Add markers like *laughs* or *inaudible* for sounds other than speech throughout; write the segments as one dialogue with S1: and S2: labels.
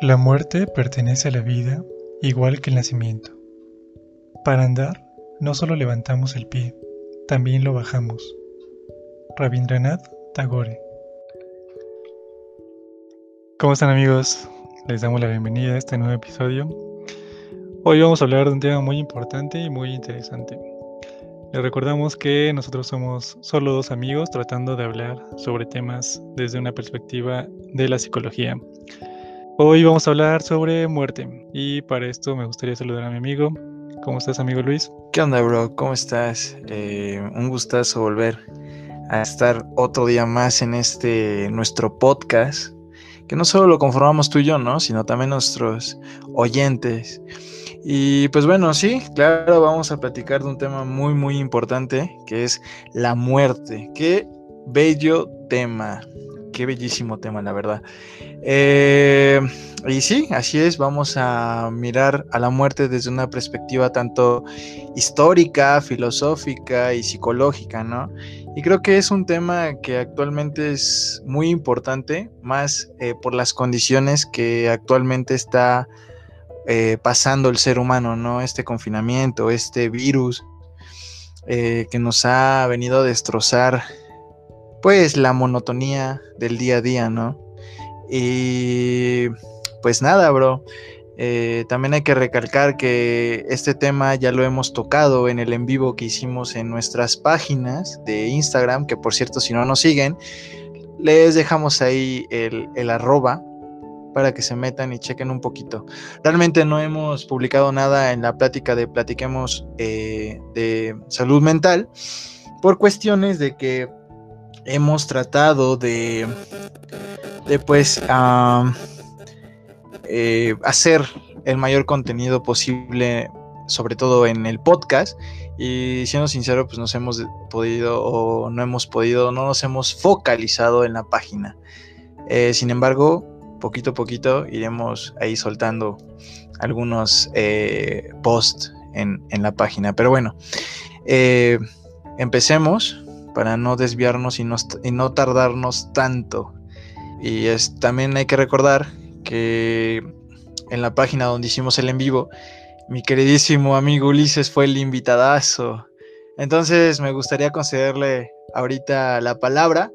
S1: La muerte pertenece a la vida igual que el nacimiento. Para andar, no solo levantamos el pie, también lo bajamos. Rabindranath Tagore. ¿Cómo están amigos? Les damos la bienvenida a este nuevo episodio. Hoy vamos a hablar de un tema muy importante y muy interesante. Les recordamos que nosotros somos solo dos amigos tratando de hablar sobre temas desde una perspectiva de la psicología. Hoy vamos a hablar sobre muerte y para esto me gustaría saludar a mi amigo. ¿Cómo estás, amigo Luis?
S2: ¿Qué onda, bro? ¿Cómo estás? Eh, un gustazo volver a estar otro día más en este nuestro podcast, que no solo lo conformamos tú y yo, ¿no? Sino también nuestros oyentes. Y pues bueno, sí, claro, vamos a platicar de un tema muy, muy importante, que es la muerte. Qué bello tema, qué bellísimo tema, la verdad. Eh, y sí, así es, vamos a mirar a la muerte desde una perspectiva tanto histórica, filosófica y psicológica, ¿no? Y creo que es un tema que actualmente es muy importante, más eh, por las condiciones que actualmente está eh, pasando el ser humano, ¿no? Este confinamiento, este virus que nos ha venido a destrozar, pues, la monotonía del día a día, ¿no? Y pues nada, bro. Eh, también hay que recalcar que este tema ya lo hemos tocado en el en vivo que hicimos en nuestras páginas de Instagram, que por cierto, si no nos siguen, les dejamos ahí el, arroba para que se metan y chequen un poquito. Realmente no hemos publicado nada en la plática de Platiquemos eh, de salud mental por cuestiones de que hemos tratado de, de pues eh, hacer el mayor contenido posible, sobre todo en el podcast. Y siendo sincero, pues nos hemos podido o no hemos podido, no nos hemos focalizado en la página. Eh, sin embargo, poquito a poquito iremos ahí soltando algunos eh, posts en, la página. Pero bueno, empecemos para no desviarnos y no, y no tardarnos tanto. Y es, también hay que recordar que en la página donde hicimos el en vivo, mi queridísimo amigo Ulises fue el invitadazo. Entonces me gustaría concederle ahorita la palabra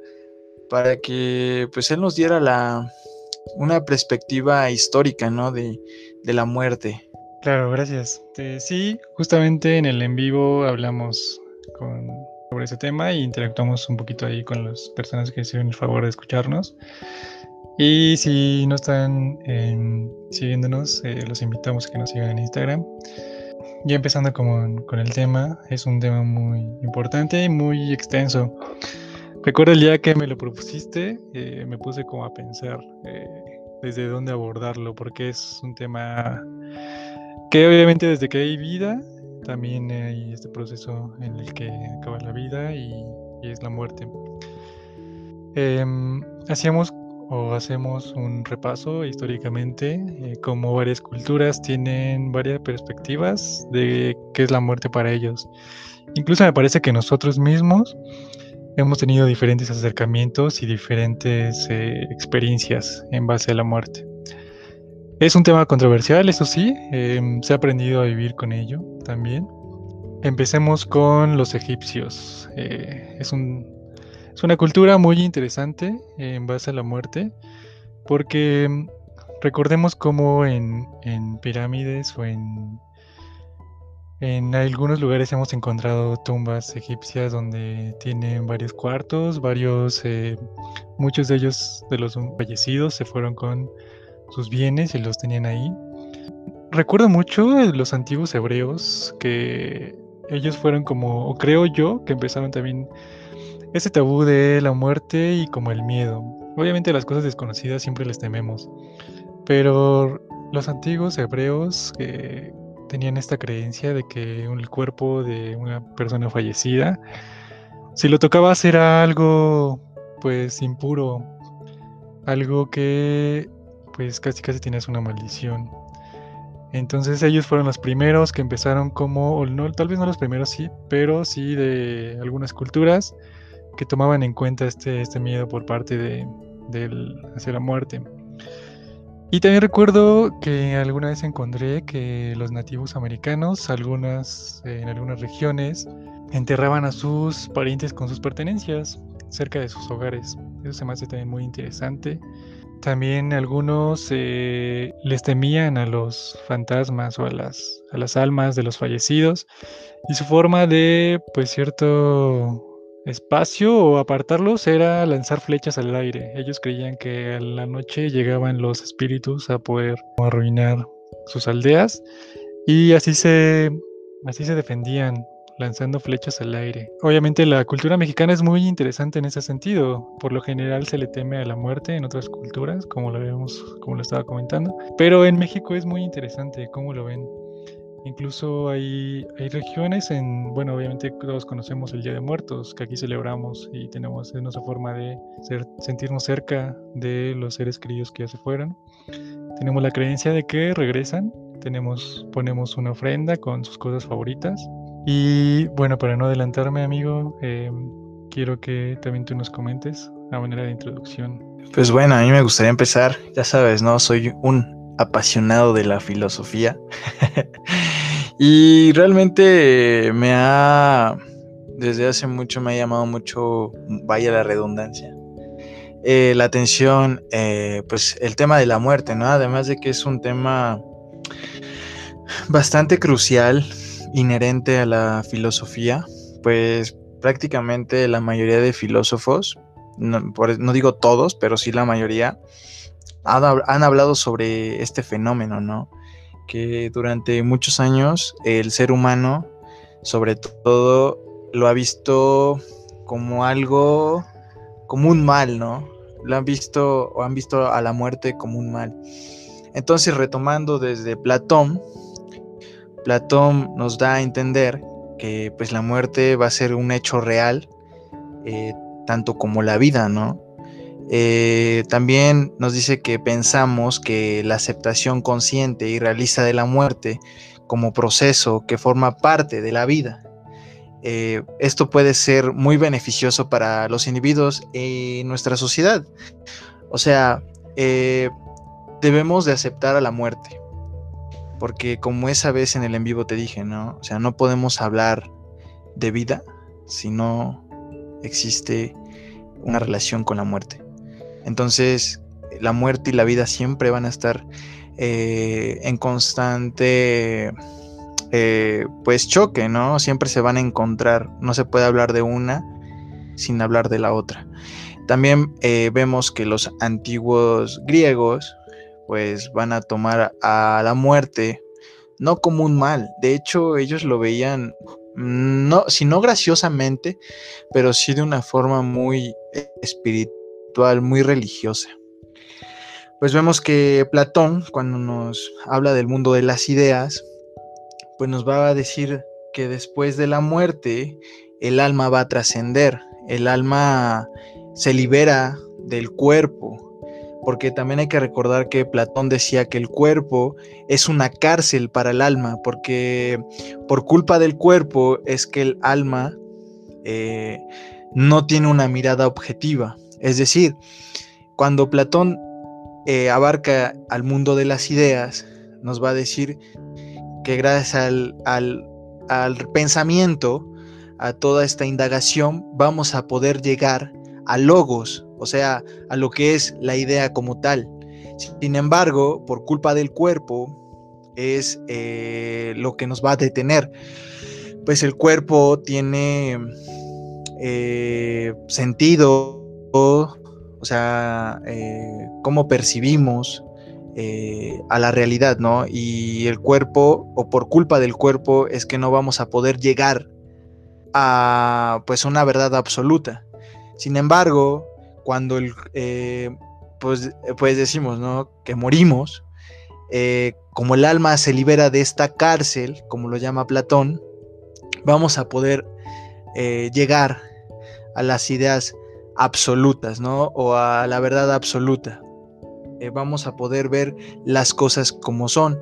S2: para que pues él nos diera la, una perspectiva histórica, ¿no? De, la muerte.
S1: Claro, gracias. sí, justamente en el en vivo hablamos sobre ese tema e interactuamos un poquito ahí con las personas que hicieron el favor de escucharnos. Y si no están em, siguiéndonos, eh, los invitamos a que nos sigan en Instagram. Ya empezando con, con el tema, es un tema muy importante y muy extenso. Recuerdo el día que me lo propusiste, eh, me puse como a pensar eh, desde dónde abordarlo, porque es un tema que obviamente desde que hay vida, también hay este proceso en el que acaba la vida y, es la muerte. Em, hacíamos o hacemos un repaso históricamente, eh, como varias culturas tienen varias perspectivas de qué es la muerte para ellos. Incluso me parece que nosotros mismos hemos tenido diferentes acercamientos y diferentes eh, experiencias en base a la muerte. Es un tema controversial, eso sí, em, se ha aprendido a vivir con ello también. Empecemos con los egipcios. Eh, es, es, una cultura muy interesante en base a la muerte, porque em, recordemos cómo en, en pirámides o en en algunos lugares hemos encontrado tumbas egipcias donde tienen varios cuartos, varios, eh, muchos de ellos de los fallecidos se fueron con sus bienes y los tenían ahí. Recuerdo mucho los antiguos hebreos que ellos fueron como, o creo yo, que empezaron también ese tabú de la muerte y como el miedo. Obviamente las cosas desconocidas siempre les tememos, pero los antiguos hebreos que tenían esta creencia de que el cuerpo de una persona fallecida, si lo tocabas era algo pues impuro, algo que pues casi casi tienes una maldición. Entonces ellos fueron los primeros que empezaron como, tal vez no los primeros sí, pero sí de algunas culturas que tomaban en cuenta este, este miedo por parte de, del, hacia la muerte. Y también recuerdo que alguna vez encontré que los nativos americanos, algunas, en algunas regiones, enterraban a sus parientes con sus pertenencias cerca de sus hogares. Eso se me hace también muy interesante. También algunos eh, les temían a los fantasmas o a las, a las almas de los fallecidos y su forma de, pues, cierto espacio o apartarlos era lanzar flechas al aire. Ellos creían que a la noche llegaban los espíritus a poder arruinar sus aldeas y así se, así se defendían lanzando flechas al aire. Obviamente la cultura mexicana es muy interesante en ese sentido. Por lo general se le teme a la muerte en otras culturas, como lo vemos, como lo estaba comentando. Pero en México es muy interesante cómo lo ven. Incluso hay, hay regiones en, bueno, obviamente todos conocemos el Día de Muertos, que aquí celebramos y tenemos, es nuestra forma de ser, sentirnos cerca de los seres queridos que ya se fueron. Tenemos la creencia de que regresan, tenemos, ponemos una ofrenda con sus cosas favoritas y bueno, para no adelantarme, amigo, eh, quiero que también tú nos comentes a manera de introducción.
S2: Pues bueno, a mí me gustaría empezar, ya sabes, ¿no? Soy un apasionado de la filosofía. *laughs* y realmente me ha, desde hace mucho me ha llamado mucho, vaya la redundancia, eh, la atención, eh, pues el tema de la muerte, ¿no? Además de que es un tema bastante crucial inherente a la filosofía, pues prácticamente la mayoría de filósofos, no, digo todos, pero sí la mayoría, han, hablado sobre este fenómeno, ¿no? Que durante muchos años el ser humano, sobre todo, lo ha visto como algo, como un mal, ¿no? Lo han visto o han visto a la muerte como un mal. Entonces, retomando desde Platón, Platón nos da a entender que pues la muerte va a ser un hecho real, eh, tanto como la vida, ¿no? Eh, también nos dice que pensamos que la aceptación consciente y realista de la muerte como proceso que forma parte de la vida. Eh, esto puede ser muy beneficioso para los individuos y nuestra sociedad. O sea, debemos de aceptar a la muerte porque como esa vez en el en vivo te dije, ¿no? O sea, no podemos hablar de vida si no existe una relación con la muerte. Entonces, la muerte y la vida siempre van a estar eh, en constante, eh, pues, choque, ¿no? Siempre se van a encontrar. No se puede hablar de una sin hablar de la otra. También eh, vemos que los antiguos griegos, pues van a tomar a la muerte no como un mal. De hecho, ellos lo veían, no, si no graciosamente, pero sí de una forma muy espiritual, muy religiosa. Pues vemos que Platón, cuando nos habla del mundo de las ideas, pues nos va a decir que después de la muerte, el alma va a trascender, el alma se libera del cuerpo, porque también hay que recordar que Platón decía que el cuerpo es una cárcel para el alma, porque por culpa del cuerpo es que el alma eh, no tiene una mirada objetiva. Es decir, cuando Platón eh, abarca al mundo de las ideas, nos va a decir que gracias al, al pensamiento, a toda esta indagación, vamos a poder llegar a logos, o sea, a lo que es la idea como tal. Sin embargo, por culpa del cuerpo, es eh, lo que nos va a detener. Pues el cuerpo tiene eh, sentido, o sea, eh, cómo percibimos a la realidad, ¿no? Y el cuerpo, o por culpa del cuerpo, es que no vamos a poder llegar a pues una verdad absoluta. Sin embargo, cuando el, eh, pues, pues, decimos, ¿no? Que morimos, eh, como el alma se libera de esta cárcel, como lo llama Platón, vamos a poder eh, llegar a las ideas absolutas, ¿no? O a la verdad absoluta. vamos a poder ver las cosas como son.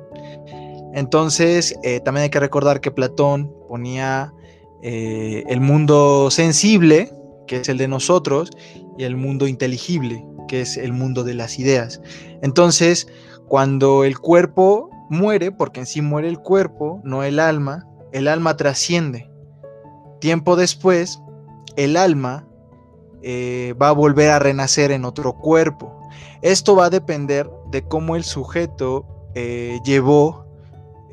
S2: Entonces, también hay que recordar que Platón ponía el mundo sensible, que es el de nosotros, y el mundo inteligible, que es el mundo de las ideas. Entonces, cuando el cuerpo muere, porque en sí muere el cuerpo, no el alma, el alma trasciende. Tiempo después, el alma eh, va a volver a renacer en otro cuerpo. Esto va a depender de cómo el sujeto eh, llevó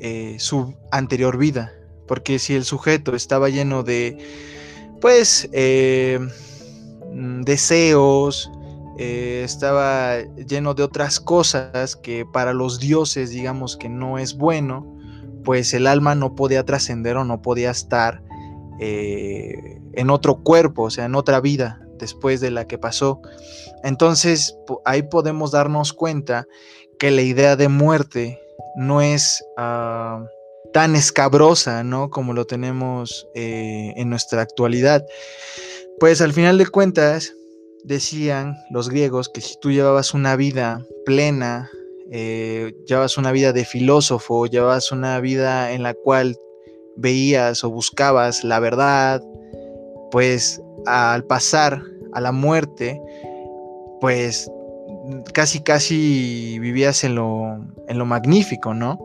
S2: eh, su anterior vida. Porque si el sujeto estaba lleno de, pues, mm, deseos, estaba lleno de otras cosas que para los dioses digamos que no es bueno, pues el alma no podía trascender o no podía estar en otro cuerpo, o sea, en otra vida después de la que pasó. Entonces ahí podemos darnos cuenta que la idea de muerte no es ah, tan escabrosa, ¿no? Como lo tenemos eh, en nuestra actualidad. Pues al final de cuentas, decían los griegos que si tú llevabas una vida plena, eh, llevabas una vida de filósofo, llevabas una vida en la cual veías o buscabas la verdad, pues al pasar a la muerte, pues casi casi vivías en lo, en lo magnífico, ¿no?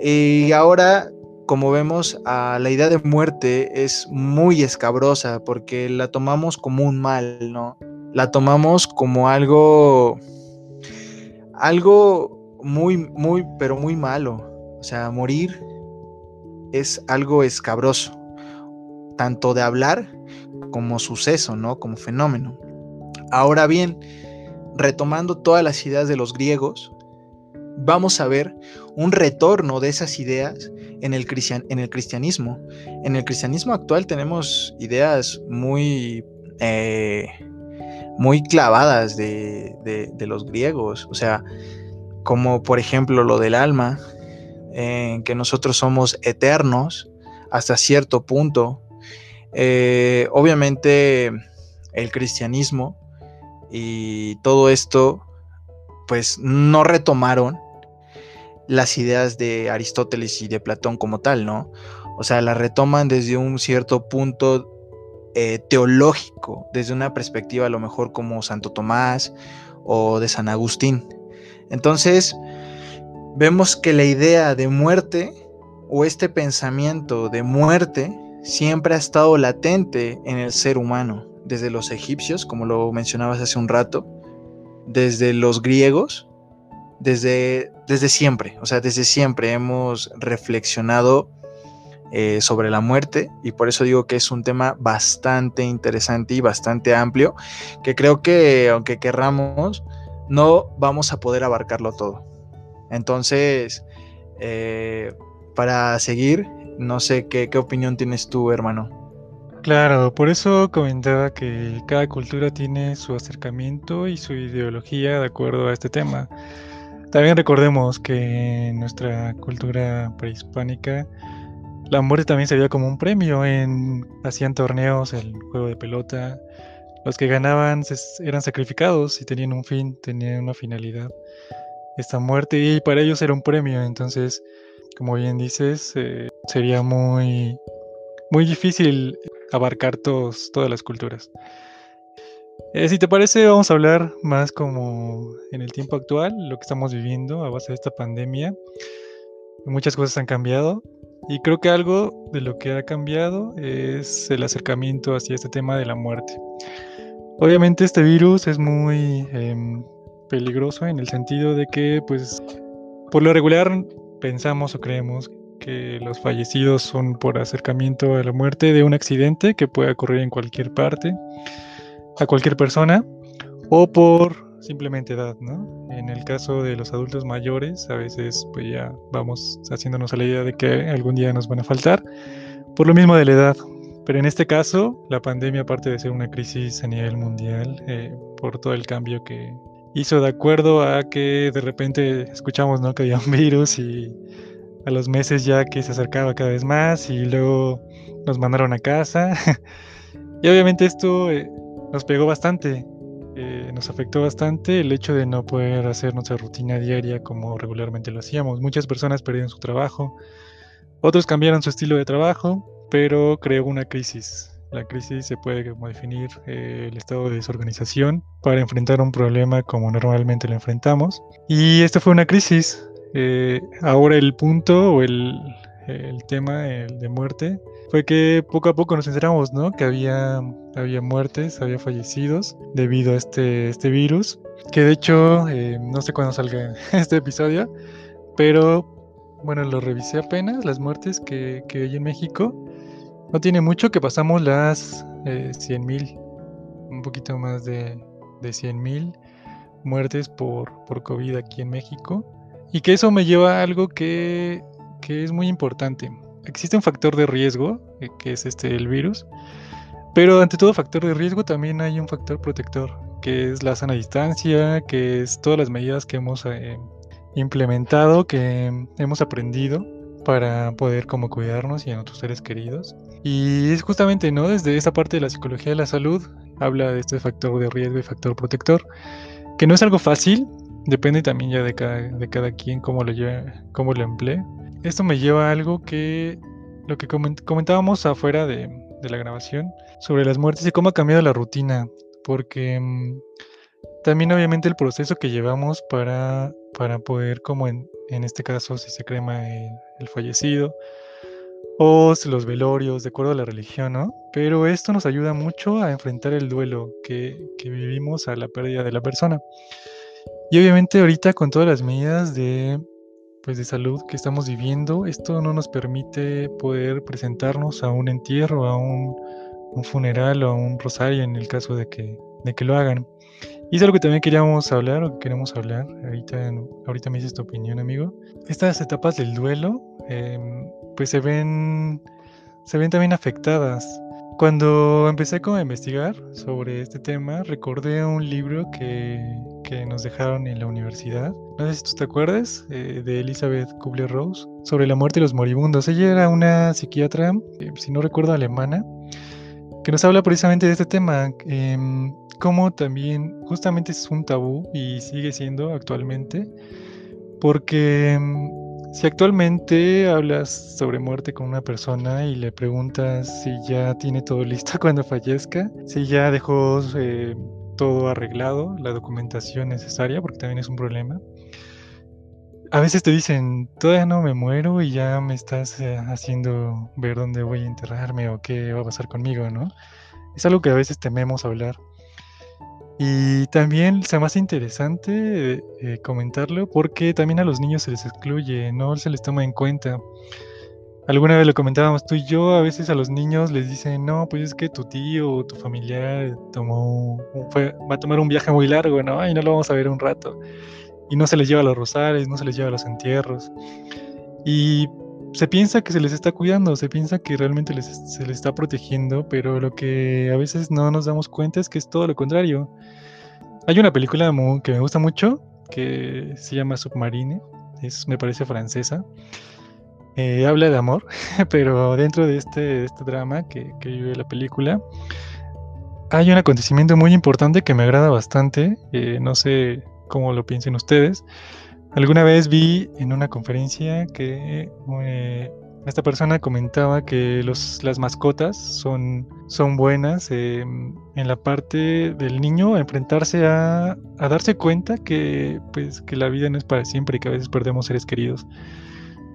S2: Y ahora, como vemos, la idea de muerte es muy escabrosa porque la tomamos como un mal, ¿no? La tomamos como algo, algo muy, muy, pero muy malo. O sea, morir es algo escabroso, tanto de hablar como suceso, ¿no? Como fenómeno. Ahora bien, retomando todas las ideas de los griegos, vamos a ver un retorno de esas ideas en el, en el cristianismo. En el cristianismo actual tenemos ideas muy, eh, muy clavadas de, los griegos, o sea, como por ejemplo lo del alma, en que nosotros somos eternos hasta cierto punto, eh, obviamente el cristianismo y todo esto, pues no retomaron las ideas de Aristóteles y de Platón como tal, ¿no? O sea, las retoman desde un cierto punto eh, teológico, desde una perspectiva a lo mejor como Santo Tomás o de San Agustín. Entonces, vemos que la idea de muerte o este pensamiento de muerte siempre ha estado latente en el ser humano, desde los egipcios, como lo mencionabas hace un rato, desde los griegos, desde, desde siempre, o sea, desde siempre hemos reflexionado eh, sobre la muerte y por eso digo que es un tema bastante interesante y bastante amplio, que creo que aunque querramos, no vamos a poder abarcarlo todo. Entonces, eh, para seguir, no sé qué, qué opinión tienes tú, hermano.
S1: Claro, por eso comentaba que cada cultura tiene su acercamiento y su ideología de acuerdo a este tema. También recordemos que en nuestra cultura prehispánica la muerte también se veía como un premio. En, hacían torneos, el juego de pelota. Los que ganaban eran sacrificados y tenían un fin, tenían una finalidad. Esta muerte y para ellos era un premio. Entonces, como bien dices, eh, sería muy, muy difícil abarcar todos, todas las culturas. Eh, si te parece, vamos a hablar más como en el tiempo actual, lo que estamos viviendo a base de esta pandemia. Muchas cosas han cambiado y creo que algo de lo que ha cambiado es el acercamiento hacia este tema de la muerte. Obviamente este virus es muy em, peligroso en el sentido de que, pues, por lo regular pensamos o creemos que los fallecidos son por acercamiento a la muerte de un accidente que puede ocurrir en cualquier parte, a cualquier persona, o por simplemente edad, ¿no? En el caso de los adultos mayores, a veces pues ya vamos haciéndonos a la idea de que algún día nos van a faltar, por lo mismo de la edad. Pero en este caso, la pandemia, aparte de ser una crisis a nivel mundial, eh, por todo el cambio que, hizo de acuerdo a que de repente escuchamos ¿no? que había un virus y a los meses ya que se acercaba cada vez más y luego nos mandaron a casa. *laughs* y obviamente esto eh, nos pegó bastante, eh, nos afectó bastante el hecho de no poder hacer nuestra rutina diaria como regularmente lo hacíamos. Muchas personas perdieron su trabajo, otros cambiaron su estilo de trabajo, pero creó una crisis La crisis se puede definir eh, el estado de desorganización para enfrentar un problema como normalmente lo enfrentamos. Y esta fue una crisis. Eh, ahora el punto o el, el tema de muerte fue que poco a poco nos enteramos, ¿no? Que había, había muertes, había fallecidos debido a este, este virus. Que de hecho, eh, no sé cuándo salga *laughs* este episodio, pero bueno, lo revisé apenas, las muertes que, que hay en México. No tiene mucho que pasamos las eh, 100.000, un poquito más de, de 100.000 muertes por, por COVID aquí en México. Y que eso me lleva a algo que, que es muy importante existe un factor de riesgo, eh, que es este el virus, pero ante todo factor de riesgo también hay un factor protector, que es la sana distancia, que es todas las medidas que hemos eh, implementado, que hemos aprendido para poder como cuidarnos y a nuestros seres queridos. Y es justamente, ¿no? Desde esa parte de la psicología de la salud, habla de este factor de riesgo y factor protector, que no es algo fácil, depende también ya de cada, de cada quien cómo lo, lleve, cómo lo emplee, esto me lleva a algo que lo que comentábamos afuera de, la grabación sobre las muertes y cómo ha cambiado la rutina, porque mm, también obviamente el proceso que llevamos para, para poder, como en, este caso, si se crema el, fallecido, o los velorios, de acuerdo a la religión, ¿no? Pero esto nos ayuda mucho a enfrentar el duelo que, que vivimos a la pérdida de la persona. Y obviamente ahorita con todas las medidas de pues de salud que estamos viviendo, esto no nos permite poder presentarnos a un entierro, a un, funeral o a un rosario en el caso de que, de que lo hagan. Y es algo que también queríamos hablar o que queremos hablar. Ahorita, ahorita me dices tu opinión, amigo. Estas etapas del duelo, em, pues se ven, se ven también afectadas cuando empecé a investigar sobre este tema, recordé un libro que, nos dejaron en la universidad. No sé si tú te acuerdas, eh, de Elizabeth Kubler-Rose, sobre la muerte de los moribundos. Ella era una psiquiatra, eh, si no recuerdo, alemana, que nos habla precisamente de este tema, eh, como también justamente es un tabú y sigue siendo actualmente, porque em, si actualmente hablas sobre muerte con una persona y le preguntas si ya tiene todo listo *laughs* cuando fallezca, si ya dejó eh, todo arreglado, la documentación necesaria, porque también es un problema, a veces te dicen, todavía no me muero y ya me estás eh, haciendo ver dónde voy a enterrarme o qué va a pasar conmigo, ¿no? Es algo que a veces tememos hablar. Y también se me hace interesante eh, comentarlo porque también a los niños se les excluye, no se les toma en cuenta. Alguna vez lo comentábamos tú y yo, a veces a los niños les dicen, no, pues es que tu tío o tu familiar tomó, va a tomar un viaje muy largo, ¿no? Y no lo vamos a ver un rato. Y no se les lleva a los rosales, no se les lleva a los entierros. Y se piensa que se les está cuidando, se piensa que realmente se les está protegiendo, pero lo que a veces no nos damos cuenta es que es todo lo contrario. Hay una película que me gusta mucho que se llama Submarine, es, me parece francesa. Eh, habla de amor, *laughs* pero dentro de este, este drama que, vive la película, hay un acontecimiento muy importante que me agrada bastante. Eh, no sé cómo lo piensen ustedes, Alguna vez vi en una conferencia que eh, esta persona comentaba que las mascotas son, buenas eh, en la parte del niño enfrentarse a, a, darse cuenta que, pues, que la vida no es para siempre y que a veces perdemos seres queridos.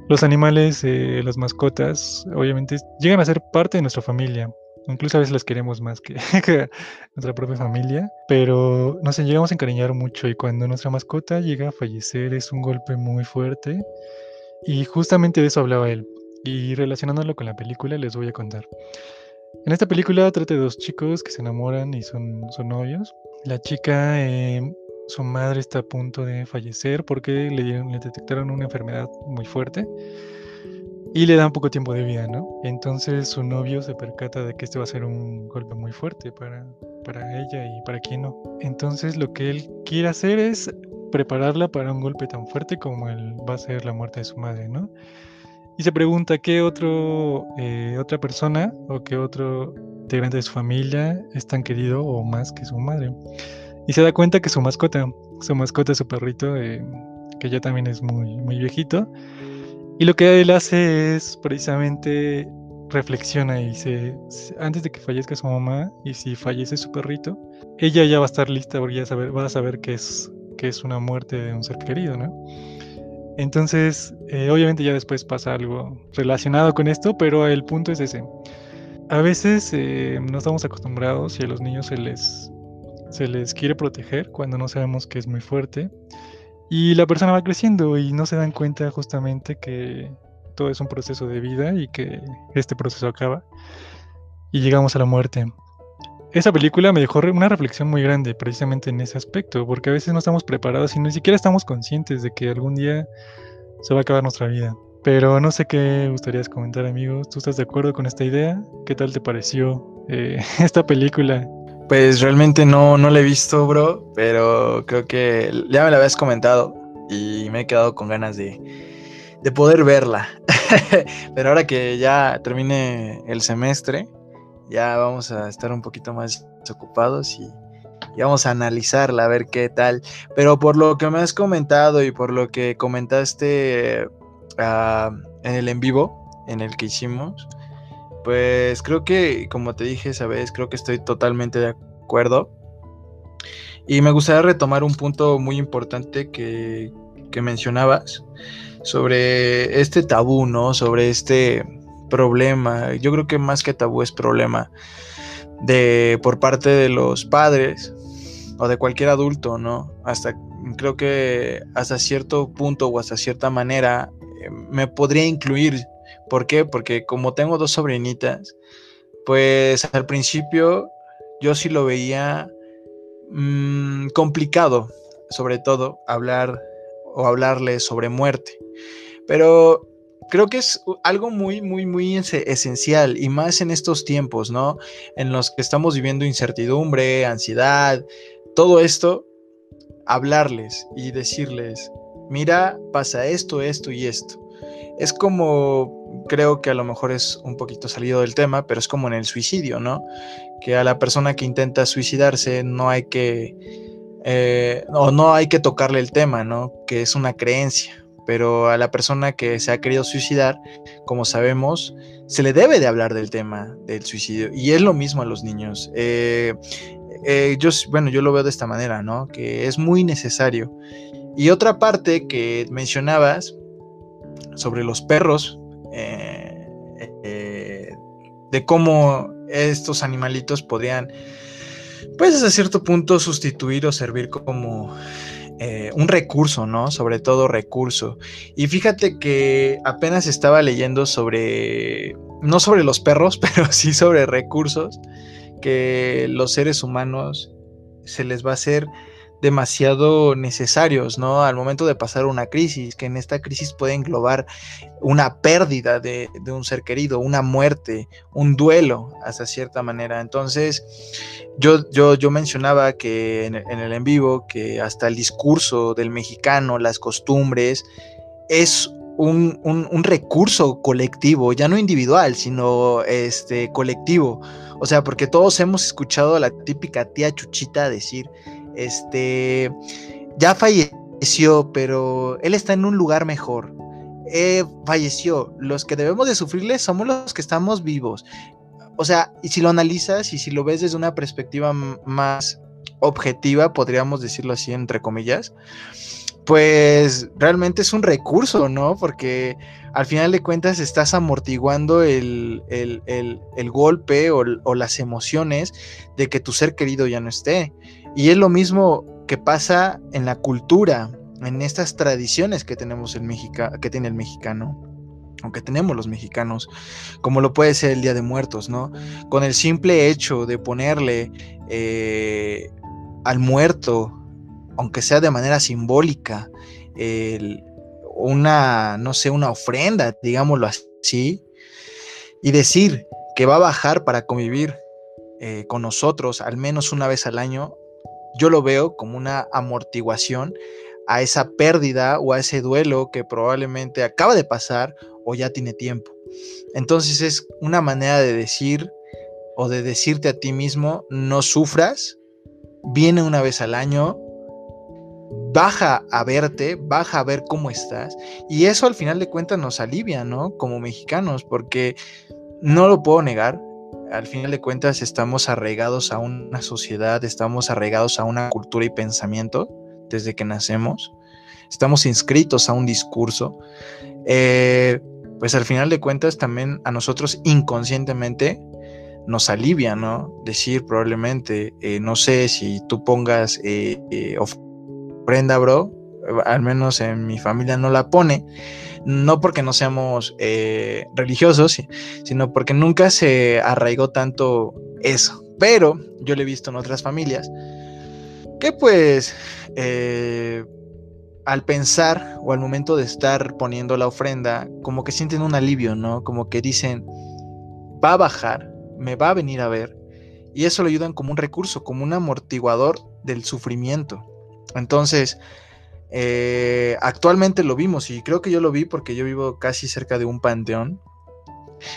S1: Los animales, eh, las mascotas, obviamente llegan a ser parte de nuestra familia. Incluso a veces las queremos más que, *laughs* nuestra propia familia, pero nos llegamos a encariñar mucho y cuando nuestra mascota llega a fallecer es un golpe muy fuerte y justamente de eso hablaba él. Y relacionándolo con la película les voy a contar. En esta película trata de dos chicos que se enamoran y son, son novios. La chica, eh, su madre está a punto de fallecer porque le, le detectaron una enfermedad muy fuerte y le dan poco tiempo de vida, ¿no? Entonces su novio se percata de que este va a ser un golpe muy fuerte para, para ella y para quien no. Entonces lo que él quiere hacer es prepararla para un golpe tan fuerte como el va a ser la muerte de su madre, ¿no? Y se pregunta qué otro, eh, otra persona o qué otro integrante de su familia es tan querido o más que su madre. Y se da cuenta que su mascota, su mascota, su perrito, eh, que ya también es muy, muy viejito, y lo que él hace es precisamente reflexiona y se, antes de que fallezca su mamá y si fallece su perrito, ella ya va a estar lista porque va a saber que es, que es una muerte de un ser querido, ¿no? Entonces, eh, obviamente ya después pasa algo relacionado con esto, pero el punto es ese. A veces eh, no estamos acostumbrados y a los niños se les, se les quiere proteger cuando no sabemos que es muy fuerte. Y la persona va creciendo y no se dan cuenta justamente que todo es un proceso de vida y que este proceso acaba y llegamos a la muerte. Esa película me dejó una reflexión muy grande precisamente en ese aspecto, porque a veces no estamos preparados y ni siquiera estamos conscientes de que algún día se va a acabar nuestra vida. Pero no sé qué gustarías comentar, amigos. ¿Tú estás de acuerdo con esta idea? ¿Qué tal te pareció eh, *laughs* esta película?
S2: Pues realmente no, no la he visto, bro, pero creo que ya me la habías comentado y me he quedado con ganas de, de poder verla. *laughs* pero ahora que ya termine el semestre, ya vamos a estar un poquito más ocupados y, vamos a analizarla, a ver qué tal. Pero por lo que me has comentado y por lo que comentaste ah, en el en vivo, en el que hicimos, pues creo que, como te dije esa vez, creo que estoy totalmente de acuerdo. Y me gustaría retomar un punto muy importante que, que mencionabas sobre este tabú, ¿no? Sobre este problema, yo creo que más que tabú es problema de por parte de los padres o de cualquier adulto, ¿no? Hasta creo que hasta cierto punto o hasta cierta manera eh, me podría incluir. ¿Por qué? Porque como tengo dos sobrinitas, pues al principio yo sí lo veía mm, complicado, sobre todo hablar o hablarles sobre muerte. Pero creo que es algo muy, muy, muy esencial y más en estos tiempos, ¿no? En los que estamos viviendo incertidumbre, ansiedad, todo esto, hablarles y decirles, mira, pasa esto, esto y esto. Es como, creo que a lo mejor es un poquito salido del tema, pero es como en el suicidio, ¿no? Que a la persona que intenta suicidarse no hay que, eh, o no hay que tocarle el tema, ¿no? Que es una creencia pero a la persona que se ha querido suicidar, como sabemos, se le debe de hablar del tema del suicidio. Y es lo mismo a los niños. Eh, eh, yo, bueno, yo lo veo de esta manera, ¿no? Que es muy necesario. Y otra parte que mencionabas sobre los perros, eh, de cómo estos animalitos podrían, pues a cierto punto, sustituir o servir como eh, un recurso, ¿no? Sobre todo recurso. Y fíjate que apenas estaba leyendo sobre, no sobre los perros, *laughs* pero sí sobre recursos que los seres humanos se les va a hacer demasiado necesarios, ¿no? Al momento de pasar una crisis, que en esta crisis puede englobar una pérdida de, un ser querido, una muerte, un duelo, hasta cierta manera. Entonces, yo, yo, yo mencionaba que en, el en vivo, que hasta el discurso del mexicano, las costumbres, es un, un, recurso colectivo, ya no individual, sino este, colectivo. O sea, porque todos hemos escuchado a la típica tía Chuchita decir, este, ya falleció, pero él está en un lugar mejor. Eh, falleció. Los que debemos de sufrirle somos los que estamos vivos. O sea, y si lo analizas y si lo ves desde una perspectiva más objetiva, podríamos decirlo así, entre comillas, pues realmente es un recurso, ¿no? Porque al final de cuentas estás amortiguando el, golpe o, o, las emociones de que tu ser querido ya no esté. Y es lo mismo que pasa en la cultura, en estas tradiciones que tenemos el que tiene el mexicano, o que tenemos los mexicanos, como lo puede ser el Día de Muertos, ¿no? Con el simple hecho de ponerle eh, al muerto, aunque sea de manera simbólica, una, no sé, una ofrenda, digámoslo así, y decir que va a bajar para convivir eh, con nosotros al menos una vez al año, yo lo veo como una amortiguación a esa pérdida o a ese duelo que probablemente acaba de pasar o ya tiene tiempo. Entonces es una manera de decir o de decirte a ti mismo, no sufras, viene una vez al año, baja a verte, baja a ver cómo estás y eso al final de cuentas nos alivia, ¿no? Como mexicanos, porque no lo puedo negar, al final de cuentas estamos arraigados a una sociedad, estamos arraigados a una cultura y pensamiento desde que nacemos, estamos inscritos a un discurso, eh, pues al final de cuentas también a nosotros inconscientemente nos alivia, ¿no? Decir probablemente, eh, no sé si tú pongas eh, ofrenda, bro, al menos en mi familia no la pone, no porque no seamos eh, religiosos, sino porque nunca se arraigó tanto eso. Pero yo lo he visto en otras familias que pues eh, al pensar o al momento de estar poniendo la ofrenda, como que sienten un alivio, ¿no? Como que dicen, va a bajar, me va a venir a ver. Y eso lo ayudan como un recurso, como un amortiguador del sufrimiento. Entonces, eh, actualmente lo vimos y creo que yo lo vi porque yo vivo casi cerca de un panteón.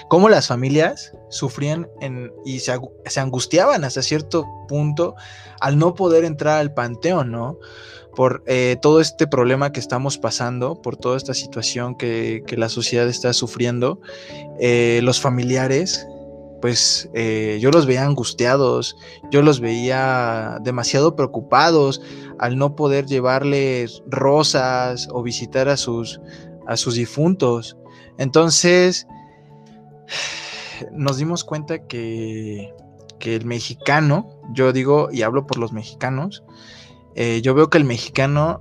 S2: Cómo las familias sufrían y se, angustiaban hasta cierto punto al no poder entrar al panteón, ¿no? Por eh, todo este problema que estamos pasando, por toda esta situación que, la sociedad está sufriendo, eh, los familiares pues yo los veía angustiados, yo los veía demasiado preocupados, al no poder llevarles rosas o visitar a sus, a sus difuntos. Entonces, nos dimos cuenta que, el mexicano, yo digo y hablo por los mexicanos, eh, yo veo que el mexicano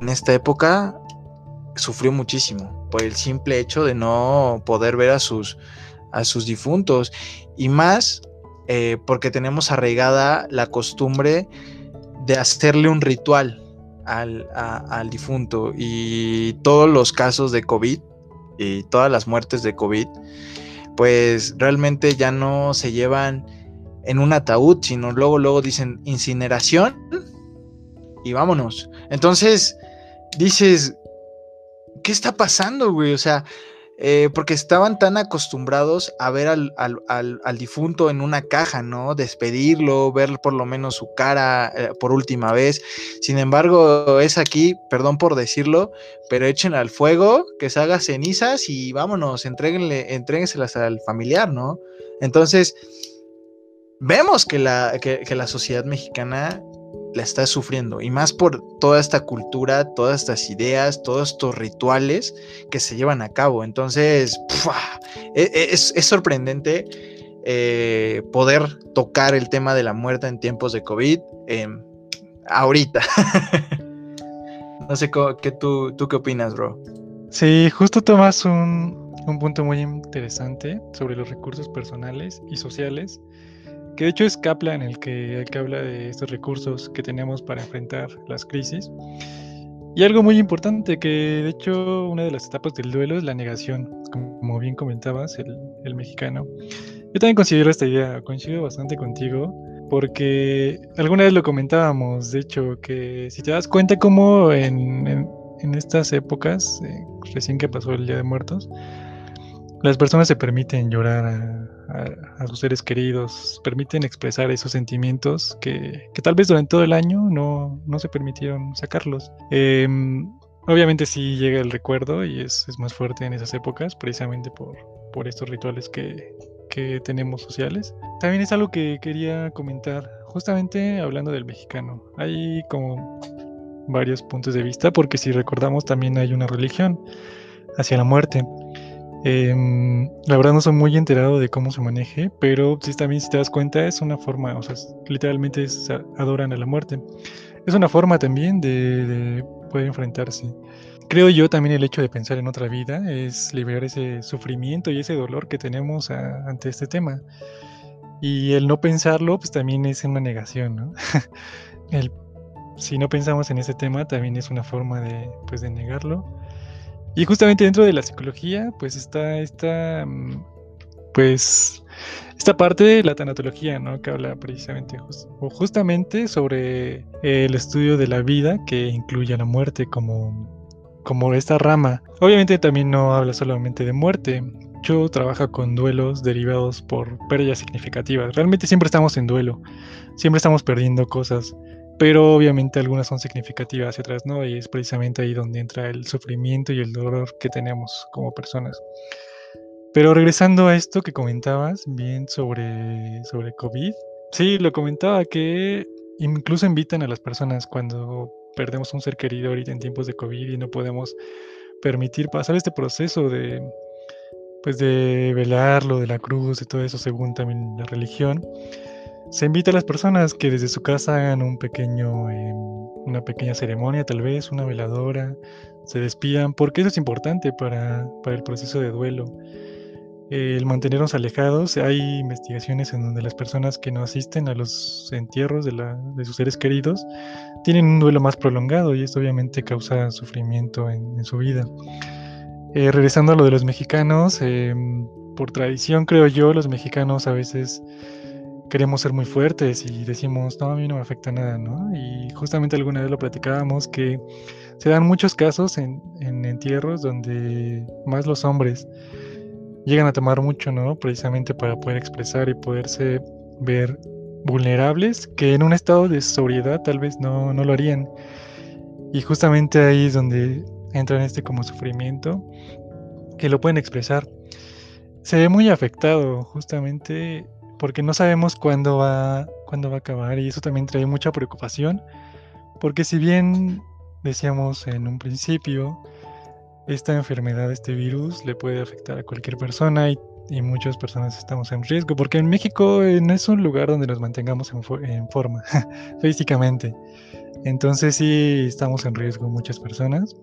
S2: en esta época sufrió muchísimo por el simple hecho de no poder ver a sus, a sus difuntos y más eh, porque tenemos arraigada la costumbre de hacerle un ritual al, difunto y todos los casos de COVID y todas las muertes de COVID, pues realmente ya no se llevan en un ataúd, sino luego, luego dicen incineración y vámonos. Entonces dices, ¿qué está pasando, güey? O sea, eh, porque estaban tan acostumbrados a ver al, difunto en una caja, ¿no? Despedirlo, ver por lo menos su cara eh, por última vez. Sin embargo, es aquí, perdón por decirlo, pero echen al fuego, que se haga cenizas y vámonos, entréguenle, entréguenselas al familiar, ¿no? Entonces, vemos que la, que la sociedad mexicana la está sufriendo y más por toda esta cultura, todas estas ideas, todos estos rituales que se llevan a cabo. Entonces, e, e, es, sorprendente eh, poder tocar el tema de la muerte en tiempos de COVID em, ahorita. *laughs* no sé qué tú, tú qué opinas, bro.
S1: Sí, justo tomas un, un punto muy interesante sobre los recursos personales y sociales que de hecho es Kaplan el que, el que habla de estos recursos que tenemos para enfrentar las crisis. Y algo muy importante, que de hecho una de las etapas del duelo es la negación, como bien comentabas, el, el mexicano. Yo también considero esta idea, coincido bastante contigo, porque alguna vez lo comentábamos, de hecho, que si te das cuenta como en, en, estas épocas, eh, recién que pasó el Día de Muertos, las personas se permiten llorar a, sus seres queridos, permiten expresar esos sentimientos que, tal vez durante todo el año no, se permitieron sacarlos. Em, obviamente sí llega el recuerdo y es, más fuerte en esas épocas, precisamente por, por estos rituales que, que tenemos sociales. También es algo que quería comentar, justamente hablando del mexicano. Hay como varios puntos de vista, porque si recordamos también hay una religión hacia la muerte. Em, la verdad no soy muy enterado de cómo se maneje, pero si también si te das cuenta es una forma, o sea, literalmente adoran a la muerte. Es una forma también de, poder enfrentarse. Creo yo también el hecho de pensar en otra vida es liberar ese sufrimiento y ese dolor que tenemos ante este tema. Y el no pensarlo, pues también es una negación, ¿no? *laughs* el, si no pensamos en ese tema, también es una forma de, pues, de negarlo. Y justamente dentro de la psicología, pues está esta, mm, pues, esta parte de la tanatología, ¿no? Que habla precisamente, o justamente sobre el estudio de la vida que incluye a la muerte como, como esta rama. Obviamente también no habla solamente de muerte. Yo trabaja con duelos derivados por pérdidas significativas. Realmente siempre estamos en duelo, siempre estamos perdiendo cosas pero obviamente algunas son significativas y otras no, y es precisamente ahí donde entra el sufrimiento y el dolor que tenemos como personas. Pero regresando a esto que comentabas, bien sobre, sobre COVID, sí, lo comentaba que incluso invitan a las personas cuando perdemos un ser querido ahorita en tiempos de COVID y no podemos permitir pasar este proceso de, pues de velarlo, de la cruz, de todo eso según también la religión, se invita a las personas que desde su casa hagan un pequeño, em, una pequeña ceremonia, tal vez, una veladora, se despidan, porque eso es importante para, para el proceso de duelo. El mantenernos alejados, hay investigaciones en donde las personas que no asisten a los entierros de, la, de sus seres queridos tienen un duelo más prolongado y esto obviamente causa sufrimiento en, su vida. Eh, regresando a lo de los mexicanos, em, por tradición creo yo, los mexicanos a veces queremos ser muy fuertes y decimos, no, a mí no me afecta nada, ¿no? Y justamente alguna vez lo platicábamos que se dan muchos casos en, en entierros donde más los hombres llegan a tomar mucho, ¿no? Precisamente para poder expresar y poderse ver vulnerables que en un estado de sobriedad tal vez no, no lo harían. Y justamente ahí es donde entra en este como sufrimiento que lo pueden expresar. Se ve muy afectado justamente porque no sabemos cuándo va, cuándo va a acabar y eso también trae mucha preocupación porque si bien decíamos en un principio, esta enfermedad, este virus, le puede afectar a cualquier persona y, muchas personas estamos en riesgo, porque en México eh, no es un lugar donde nos mantengamos en, en forma *laughs* físicamente. Entonces sí estamos en riesgo muchas personas.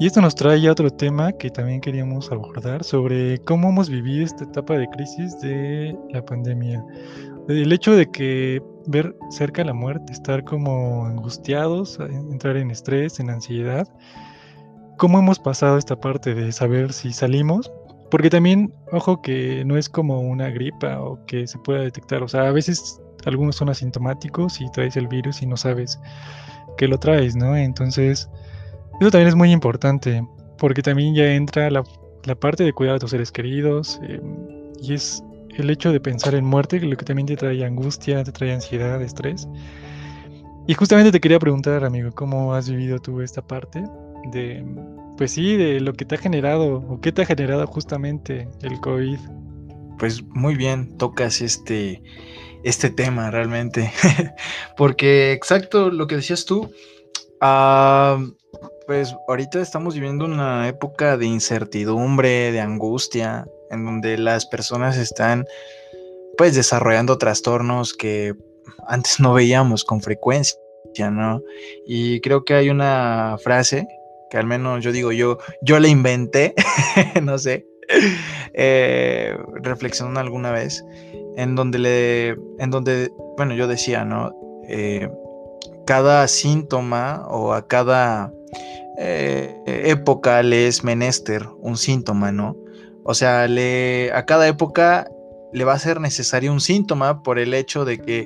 S1: Y esto nos trae a otro tema que también queríamos abordar sobre cómo hemos vivido esta etapa de crisis de la pandemia. El hecho de que ver cerca la muerte, estar como angustiados, entrar en estrés, en ansiedad. ¿Cómo hemos pasado esta parte de saber si salimos? Porque también, ojo, que no es como una gripa o que se pueda detectar. O sea, a veces algunos son asintomáticos y traes el virus y no sabes que lo traes, ¿no? Entonces, eso también es muy importante, porque también ya entra la, parte de cuidar a tus seres queridos, eh, y es el hecho de pensar en muerte, lo que también te trae angustia, te trae ansiedad, estrés. Y justamente te quería preguntar, amigo, ¿cómo has vivido tú esta parte de, pues sí, de lo que te ha generado, o qué te ha generado justamente el COVID?
S2: Pues muy bien, tocas este, este tema realmente. *laughs* Porque exacto lo que decías tú, ah, pues ahorita estamos viviendo una época de incertidumbre, de angustia, en donde las personas están pues desarrollando trastornos que antes no veíamos con frecuencia, ¿no? Y creo que hay una frase que al menos yo digo yo, yo la inventé, *laughs* no sé, eh, reflexionando alguna vez, en donde le, en donde, bueno, yo decía, ¿no? Eh, cada síntoma o a cada eh, época le es menester un síntoma, ¿no? O sea, a cada época le va a ser necesario un síntoma por el hecho de que,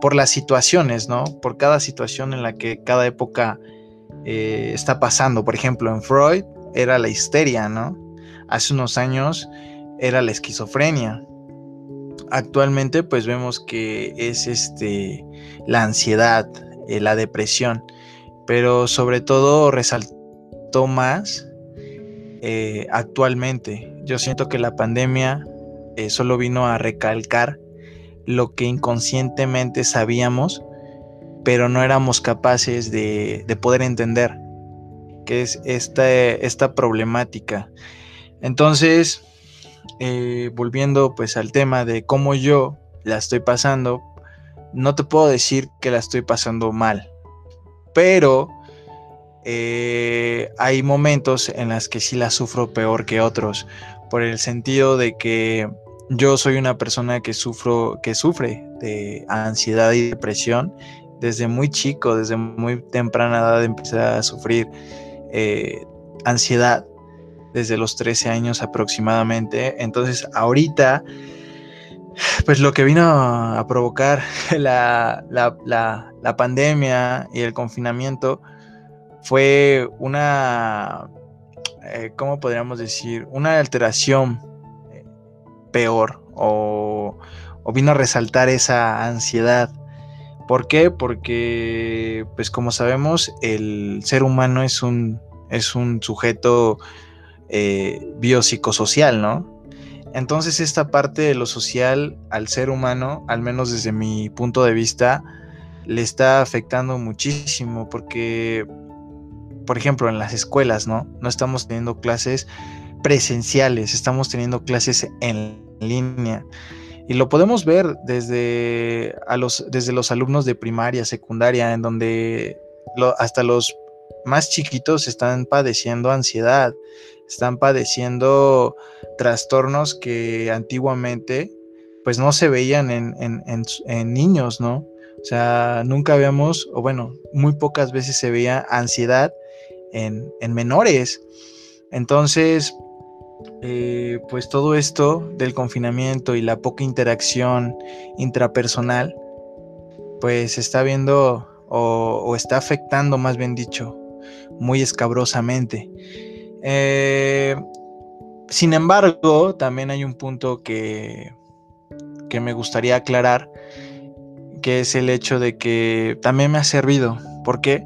S2: por las situaciones, ¿no? Por cada situación en la que cada época eh, está pasando. Por ejemplo, en Freud era la histeria, ¿no? Hace unos años era la esquizofrenia. Actualmente, pues vemos que es este la ansiedad, eh, la depresión pero sobre todo resaltó más eh, actualmente. Yo siento que la pandemia eh, solo vino a recalcar lo que inconscientemente sabíamos, pero no éramos capaces de, poder entender, que es esta, esta problemática. Entonces, eh, volviendo pues al tema de cómo yo la estoy pasando, no te puedo decir que la estoy pasando mal, pero eh, hay momentos en las que sí la sufro peor que otros, por el sentido de que yo soy una persona que sufro, que sufre de ansiedad y depresión desde muy chico, desde muy temprana edad empecé a sufrir eh, ansiedad desde los 13 años aproximadamente. Entonces ahorita pues lo que vino a provocar *laughs* la, pandemia y el confinamiento fue una, eh, ¿cómo podríamos decir? Una alteración eh, peor o, vino a resaltar esa ansiedad. ¿Por qué? Porque, pues como sabemos, el ser humano es un, es un sujeto eh, biopsicosocial, ¿no? Entonces esta parte de lo social al ser humano, al menos desde mi punto de vista, le está afectando muchísimo porque, por ejemplo, en las escuelas, ¿no? No estamos teniendo clases presenciales, estamos teniendo clases en línea. Y lo podemos ver desde, a los, desde los alumnos de primaria, secundaria, en donde hasta los más chiquitos están padeciendo ansiedad, están padeciendo trastornos que antiguamente pues no se veían en, niños, ¿no? O sea, nunca habíamos, o bueno, muy pocas veces se veía ansiedad en, menores. Entonces, eh, pues todo esto del confinamiento y la poca interacción intrapersonal, pues está viendo o, está afectando, más bien dicho, muy escabrosamente. Eh, sin embargo, también hay un punto que, que me gustaría aclarar, que es el hecho de que también me ha servido. ¿Por qué?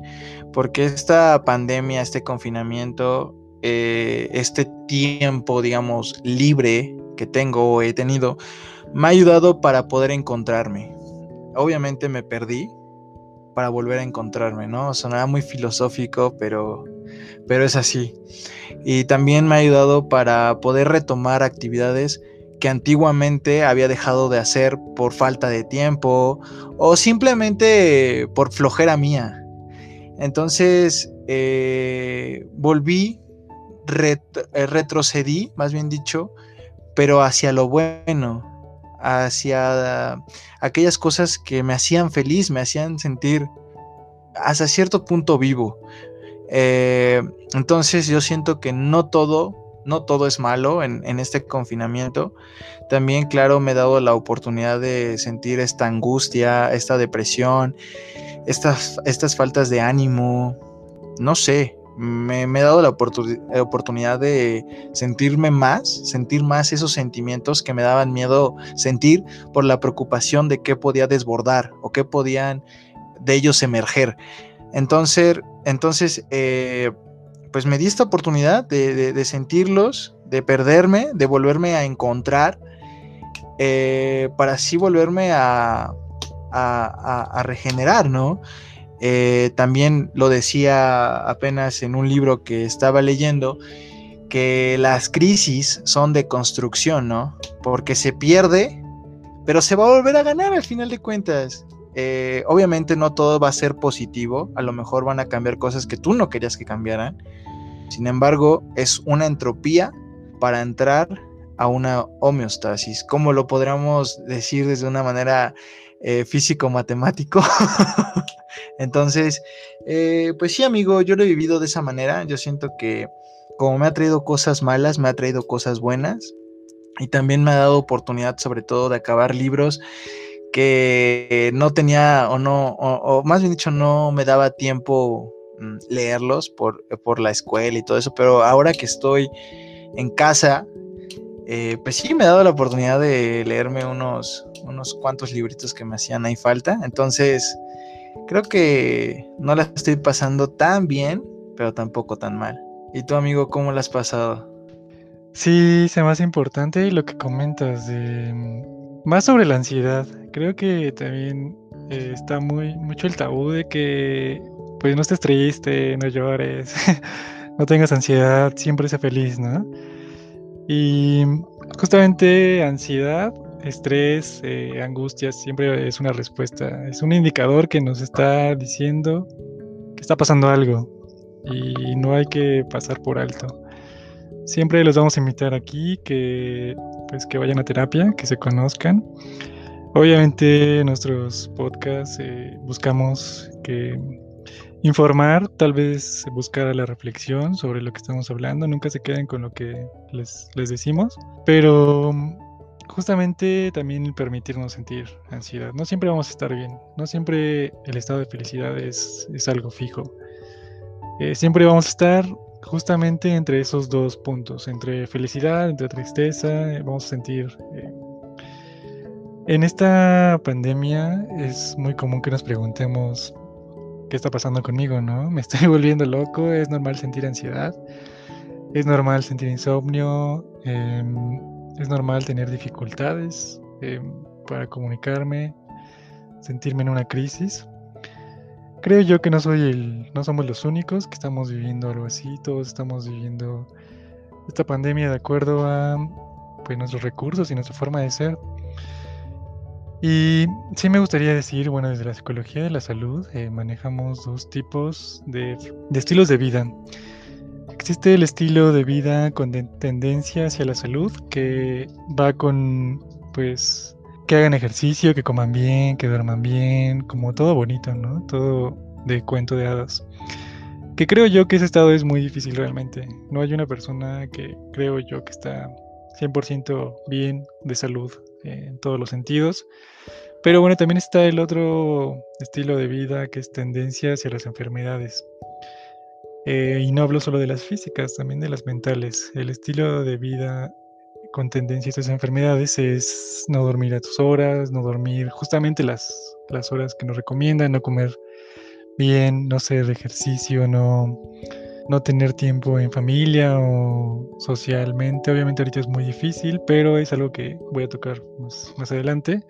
S2: Porque esta pandemia, este confinamiento, eh, este tiempo, digamos, libre que tengo o he tenido, me ha ayudado para poder encontrarme. Obviamente me perdí para volver a encontrarme, ¿no? Sonaba muy filosófico, pero, pero es así. Y también me ha ayudado para poder retomar actividades que antiguamente había dejado de hacer por falta de tiempo o simplemente por flojera mía. Entonces eh, volví, eh, retrocedí, más bien dicho, pero hacia lo bueno, hacia aquellas cosas que me hacían feliz, me hacían sentir hasta cierto punto vivo. Eh, entonces yo siento que no todo no todo es malo en, este confinamiento. También, claro, me he dado la oportunidad de sentir esta angustia, esta depresión, estas, estas faltas de ánimo. No sé, me, he dado la oportunidad de sentirme más, sentir más esos sentimientos que me daban miedo sentir por la preocupación de qué podía desbordar o qué podían de ellos emerger. Entonces, entonces eh, pues me di esta oportunidad de, sentirlos, de perderme, de volverme a encontrar, eh, para así volverme a, regenerar, ¿no? Eh, también lo decía apenas en un libro que estaba leyendo, que las crisis son de construcción, ¿no? Porque se pierde, pero se va a volver a ganar al final de cuentas. Eh, obviamente no todo va a ser positivo, a lo mejor van a cambiar cosas que tú no querías que cambiaran, sin embargo, es una entropía para entrar a una homeostasis. ¿Cómo lo podríamos decir desde una manera eh, físico-matemático? *laughs* Entonces, eh, pues sí, amigo, yo lo he vivido de esa manera. Yo siento que como me ha traído cosas malas, me ha traído cosas buenas. Y también me ha dado oportunidad, sobre todo, de acabar libros que no tenía o no, o más bien dicho, no me daba tiempo Mm, leerlos por, por, la escuela y todo eso, pero ahora que estoy en casa, eh, pues sí me he dado la oportunidad de leerme unos, unos cuantos libritos que me hacían ahí falta, entonces creo que no la estoy pasando tan bien, pero tampoco tan mal. ¿Y tu amigo cómo la has pasado?
S1: Sí, se me hace importante lo que comentas de mm, más sobre la ansiedad. Creo que también eh, está muy mucho el tabú de que pues no estés triste, no llores, *laughs* no tengas ansiedad, siempre sé feliz, ¿no? Y justamente ansiedad, estrés, eh, angustia, siempre es una respuesta, es un indicador que nos está diciendo que está pasando algo y no hay que pasar por alto. Siempre los vamos a invitar aquí que pues que vayan a terapia, que se conozcan. Obviamente nuestros podcasts eh, buscamos que informar, tal vez buscar la reflexión sobre lo que estamos hablando, nunca se queden con lo que les, les decimos, pero mm, justamente también permitirnos sentir ansiedad. No siempre vamos a estar bien, no siempre el estado de felicidad es, es algo fijo. Eh, siempre vamos a estar justamente entre esos dos puntos, entre felicidad, entre tristeza, vamos a sentir... Eh, en esta pandemia es muy común que nos preguntemos qué está pasando conmigo, ¿no? *laughs* Me estoy volviendo loco, es normal sentir ansiedad, es normal sentir insomnio, em, es normal tener dificultades eh, para comunicarme, sentirme en una crisis. Creo yo que no soy el, no somos los únicos que estamos viviendo algo así, todos estamos viviendo esta pandemia de acuerdo a pues, nuestros recursos y nuestra forma de ser. Y sí me gustaría decir, bueno, desde la psicología de la salud eh, manejamos dos tipos de, de, estilos de vida. Existe el estilo de vida con tendencia hacia la salud, que va con, pues, que hagan ejercicio, que coman bien, que duerman bien, como todo bonito, ¿no? Todo de cuento de hadas. Que creo yo que ese estado es muy difícil realmente. No hay una persona que creo yo que está 100% bien de salud en todos los sentidos. Pero bueno, también está el otro estilo de vida que es tendencia hacia las enfermedades. Eh, y no hablo solo de las físicas, también de las mentales. El estilo de vida con tendencia a estas enfermedades es no dormir a tus horas, no dormir justamente las, las horas que nos recomiendan, no comer bien, no hacer ejercicio, no, no tener tiempo en familia o socialmente. Obviamente ahorita es muy difícil, pero es algo que voy a tocar más, adelante.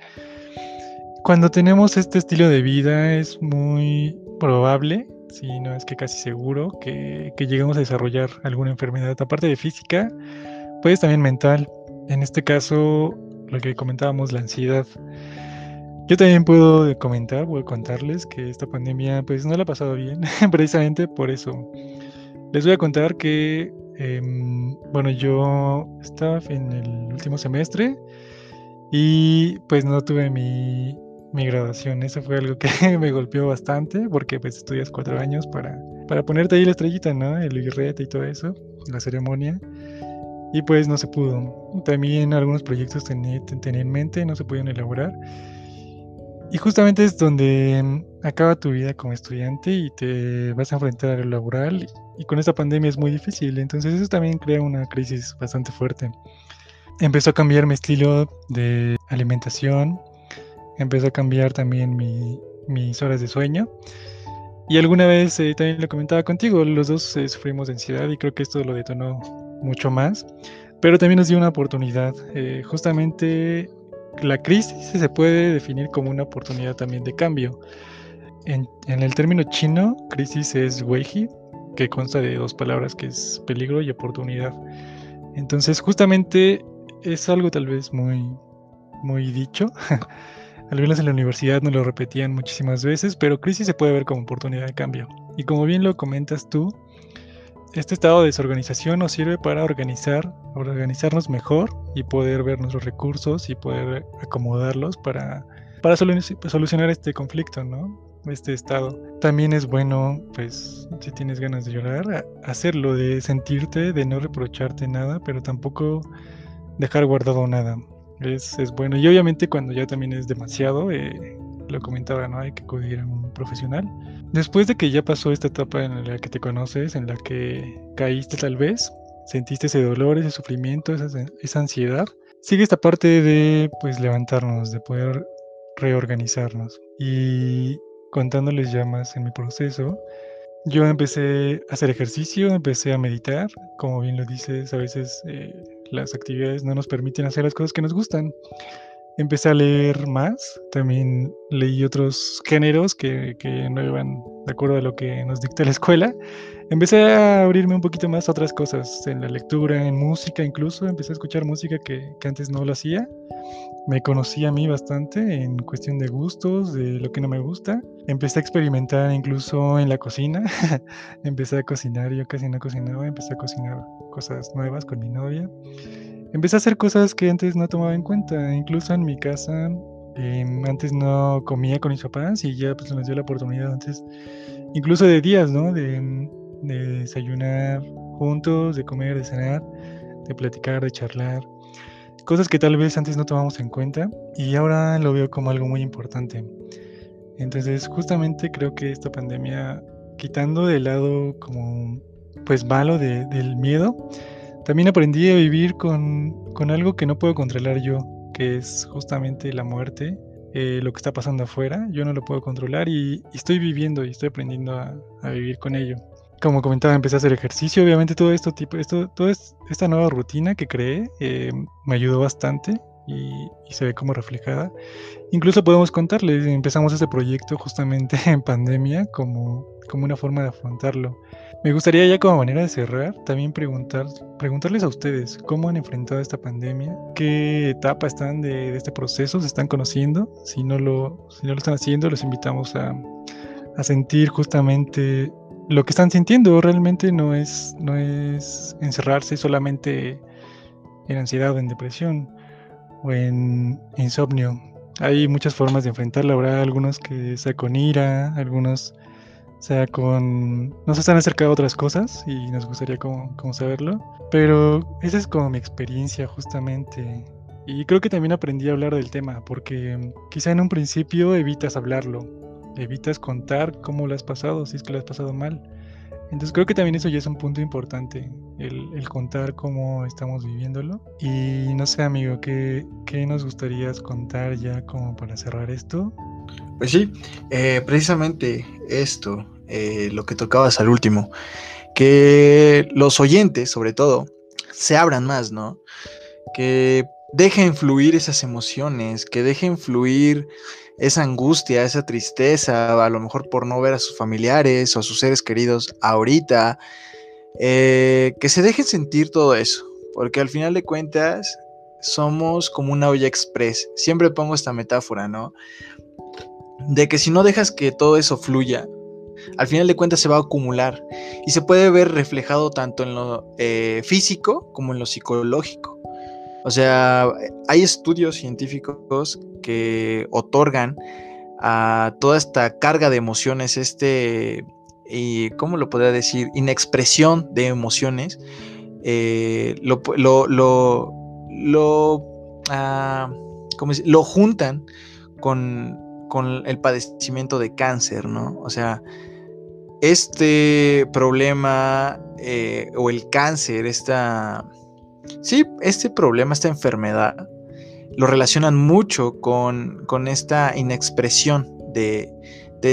S1: Cuando tenemos este estilo de vida es muy probable, si no es que casi seguro, que, que lleguemos a desarrollar alguna enfermedad, aparte de física, pues también mental. En este caso, lo que comentábamos, la ansiedad. Yo también puedo comentar, puedo contarles que esta pandemia pues no la ha pasado bien, *laughs* precisamente por eso. Les voy a contar que, em, bueno, yo estaba en el último semestre y pues no tuve mi, mi graduación. Eso fue algo que *laughs* me golpeó bastante porque pues estudias cuatro años para, para ponerte ahí la estrellita, ¿no? El birrete y todo eso, la ceremonia. Y pues no se pudo. También algunos proyectos tenía, en mente, no se pudieron elaborar. Y justamente es donde mm, acaba tu vida como estudiante y te vas a enfrentar a lo laboral y con esta pandemia es muy difícil, entonces eso también crea una crisis bastante fuerte. Empezó a cambiar mi estilo de alimentación, empezó a cambiar también mis horas de sueño y alguna vez eh, también lo comentaba contigo, los dos eh, sufrimos de ansiedad y creo que esto lo detonó mucho más, pero también nos dio una oportunidad, eh, justamente la crisis se puede definir como una oportunidad también de cambio. En, el término chino, crisis es weiji, que consta de dos palabras que es peligro y oportunidad. Entonces, justamente es algo tal vez muy, muy dicho. *laughs* Al en la universidad nos lo repetían muchísimas veces, pero crisis se puede ver como oportunidad de cambio. Y como bien lo comentas tú, este estado de desorganización nos sirve para organizar, organizarnos mejor y poder ver nuestros recursos y poder acomodarlos para, para solucionar este conflicto, ¿no? Este estado. También es bueno, pues, si tienes ganas de llorar, hacerlo, de sentirte, de no reprocharte nada, pero tampoco dejar guardado nada. Es, es bueno. Y obviamente cuando ya también es demasiado, eh, lo comentaba, ¿no? Hay que acudir a un profesional. Después de que ya pasó esta etapa en la que te conoces, en la que caíste tal vez, sentiste ese dolor, ese sufrimiento, esa, esa ansiedad, sigue esta parte de pues levantarnos, de poder reorganizarnos. Y contándoles ya más en mi proceso, yo empecé a hacer ejercicio, empecé a meditar, como bien lo dices, a veces eh, las actividades no nos permiten hacer las cosas que nos gustan empecé a leer más, también leí otros géneros que, que, no iban de acuerdo a lo que nos dicta la escuela. Empecé a abrirme un poquito más a otras cosas, en la lectura, en música incluso, empecé a escuchar música que, que antes no lo hacía. Me conocí a mí bastante en cuestión de gustos, de lo que no me gusta. Empecé a experimentar incluso en la cocina. *laughs* empecé a cocinar, yo casi no cocinaba, empecé a cocinar cosas nuevas con mi novia empecé a hacer cosas que antes no tomaba en cuenta. Incluso en mi casa, em, antes no comía con mis papás y ya pues nos dio la oportunidad antes, incluso de días, ¿no? De, de desayunar juntos, de comer, de cenar, de platicar, de charlar. Cosas que tal vez antes no tomamos en cuenta y ahora lo veo como algo muy importante. Entonces, justamente creo que esta pandemia, quitando de lado como pues malo de, del miedo, también aprendí a vivir con, algo que no puedo controlar yo, que es justamente la muerte, eh, lo que está pasando afuera. Yo no lo puedo controlar y, estoy viviendo y estoy aprendiendo a, vivir con ello. como comentaba, empecé a hacer ejercicio. Obviamente todo esto tipo, esto, toda esta nueva rutina que creé eh, me ayudó bastante y, se ve como reflejada. Incluso podemos contarles, empezamos este proyecto justamente *laughs* en pandemia como, como una forma de afrontarlo. Me gustaría ya como manera de cerrar, también preguntar, preguntarles a ustedes cómo han enfrentado esta pandemia, qué etapa están de, este proceso, se están conociendo. Si no lo, si no lo están haciendo, los invitamos a, a sentir justamente lo que están sintiendo. Realmente no es, no es encerrarse solamente en ansiedad o en depresión o en insomnio. Hay muchas formas de enfrentarla. Habrá algunos que sea con ira, algunos sea con... Nos están acercando a otras cosas y nos gustaría como, saberlo. Pero esa es como mi experiencia justamente. Y creo que también aprendí a hablar del tema porque quizá en un principio evitas hablarlo, evitas contar cómo lo has pasado, si es que lo has pasado mal. Entonces creo que también eso ya es un punto importante, el, contar cómo estamos viviéndolo. Y no sé, amigo, ¿qué, ¿qué, nos gustaría contar ya como para cerrar esto?
S2: Pues sí, eh, precisamente esto, eh, lo que tocabas al último, que los oyentes, sobre todo, se abran más, ¿no? Que dejen fluir esas emociones, que dejen fluir esa angustia, esa tristeza, a lo mejor por no ver a sus familiares o a sus seres queridos ahorita, eh, que se dejen sentir todo eso, porque al final de cuentas somos como una olla express. Siempre pongo esta metáfora, ¿no? De que si no dejas que todo eso fluya, al final de cuentas se va a acumular y se puede ver reflejado tanto en lo eh, físico como en lo psicológico. O sea, hay estudios científicos que otorgan a toda esta carga de emociones, este, y ¿cómo lo podría decir? Inexpresión de emociones, eh, lo, lo, lo, lo, ah, lo juntan con, con el padecimiento de cáncer, ¿no? O sea, este problema eh, o el cáncer, esta Sí, este problema, esta enfermedad, lo relacionan mucho con, esta inexpresión de,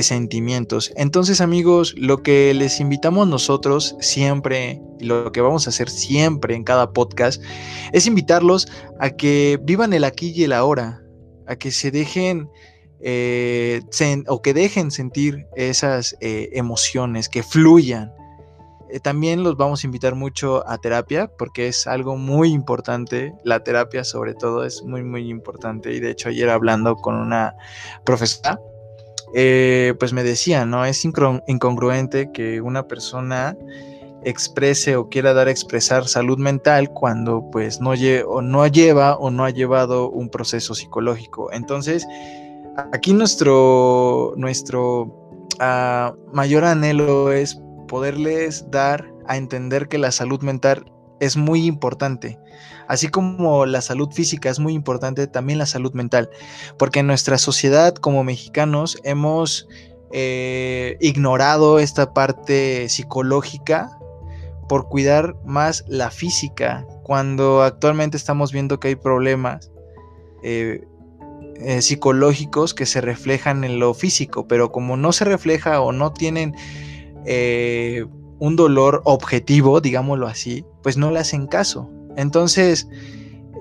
S2: sentimientos. Entonces, amigos, lo que les invitamos nosotros siempre, y lo que vamos a hacer siempre en cada podcast, es invitarlos a que vivan el aquí y el ahora, a que se dejen eh, o que dejen sentir esas eh, emociones, que fluyan, eh, también los vamos a invitar mucho a terapia porque es algo muy importante. La terapia sobre todo es muy, muy importante. Y de hecho ayer hablando con una profesora, pues me decía, ¿no? Es incongruente que una persona exprese o quiera dar a expresar salud mental cuando pues no, o no lleva o no ha llevado un proceso psicológico. Entonces, aquí nuestro, nuestro ah, mayor anhelo es poderles dar a entender que la salud mental es muy importante. Así como la salud física es muy importante, también la salud mental. Porque en nuestra sociedad como mexicanos hemos eh, ignorado esta parte psicológica por cuidar más la física, cuando actualmente estamos viendo que hay problemas eh, eh, psicológicos que se reflejan en lo físico, pero como no se refleja o no tienen eh, un dolor objetivo, digámoslo así, pues no le hacen caso. Entonces,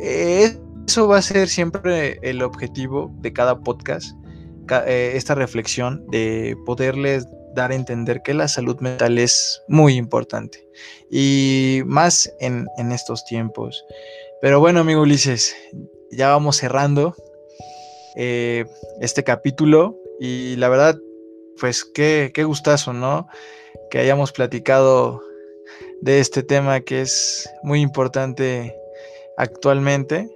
S2: eh, eso va a ser siempre el objetivo de cada podcast, esta reflexión de poderles dar a entender que la salud mental es muy importante y más en, en estos tiempos. Pero bueno, amigo Ulises, ya vamos cerrando este capítulo y la verdad pues qué, qué gustazo, ¿no? Que hayamos platicado de este tema que es muy importante actualmente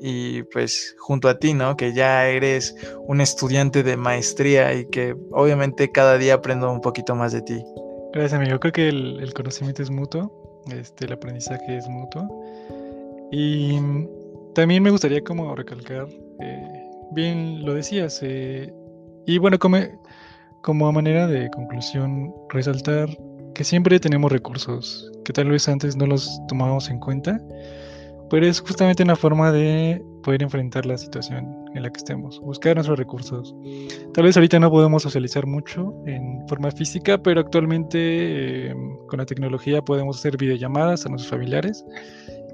S2: y pues junto a ti, ¿no? Que ya eres un estudiante de maestría y que obviamente cada día aprendo un poquito más de ti.
S1: Gracias, amigo. Creo que el, conocimiento es mutuo, este, el aprendizaje es mutuo. Y también me gustaría como recalcar, eh, bien lo decías, eh, y bueno, como, como manera de conclusión, resaltar que siempre tenemos recursos que tal vez antes no los tomábamos en cuenta. pero es justamente una forma de poder enfrentar la situación en la que estemos, buscar nuestros recursos. Tal vez ahorita no podemos socializar mucho en forma física, pero actualmente em, con la tecnología podemos hacer videollamadas a nuestros familiares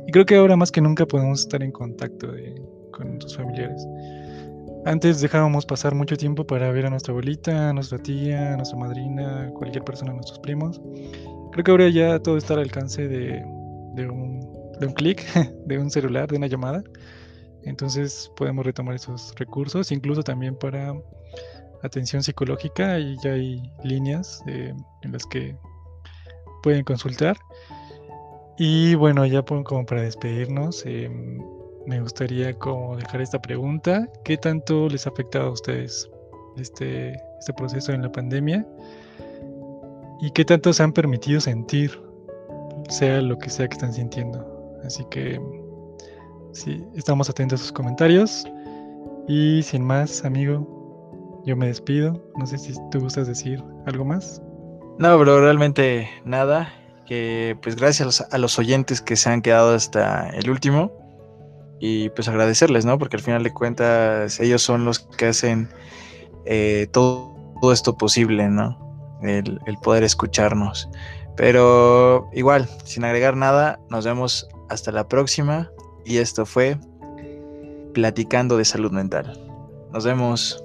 S1: y creo que ahora más que nunca podemos estar en contacto con nuestros familiares. Antes dejábamos pasar mucho tiempo para ver a nuestra abuelita, a nuestra tía, a nuestra madrina, cualquier persona, a nuestros primos. Creo que ahora ya todo está al alcance de, un, clic, *laughs* de un celular, de una llamada. Entonces podemos retomar esos recursos, incluso también para atención psicológica y ya hay líneas eh, en las que pueden consultar. Y bueno, ya como para despedirnos, em, me gustaría como dejar esta pregunta. ¿Qué tanto les ha afectado a ustedes este, este proceso en la pandemia? ¿Y qué tanto se han permitido sentir, sea lo que sea que están sintiendo? Así que sí, estamos atentos a sus comentarios. Y sin más, amigo, yo me despido. No sé si tú gustas decir algo más.
S2: No, bro, realmente nada. Que pues gracias a los oyentes que se han quedado hasta el último y pues agradecerles, ¿no? Porque al final de cuentas ellos son los que hacen eh, todo, esto posible, ¿no? El, el, poder escucharnos. Pero igual, sin agregar nada, nos vemos hasta la próxima y esto fue Platicando de Salud Mental. Nos vemos.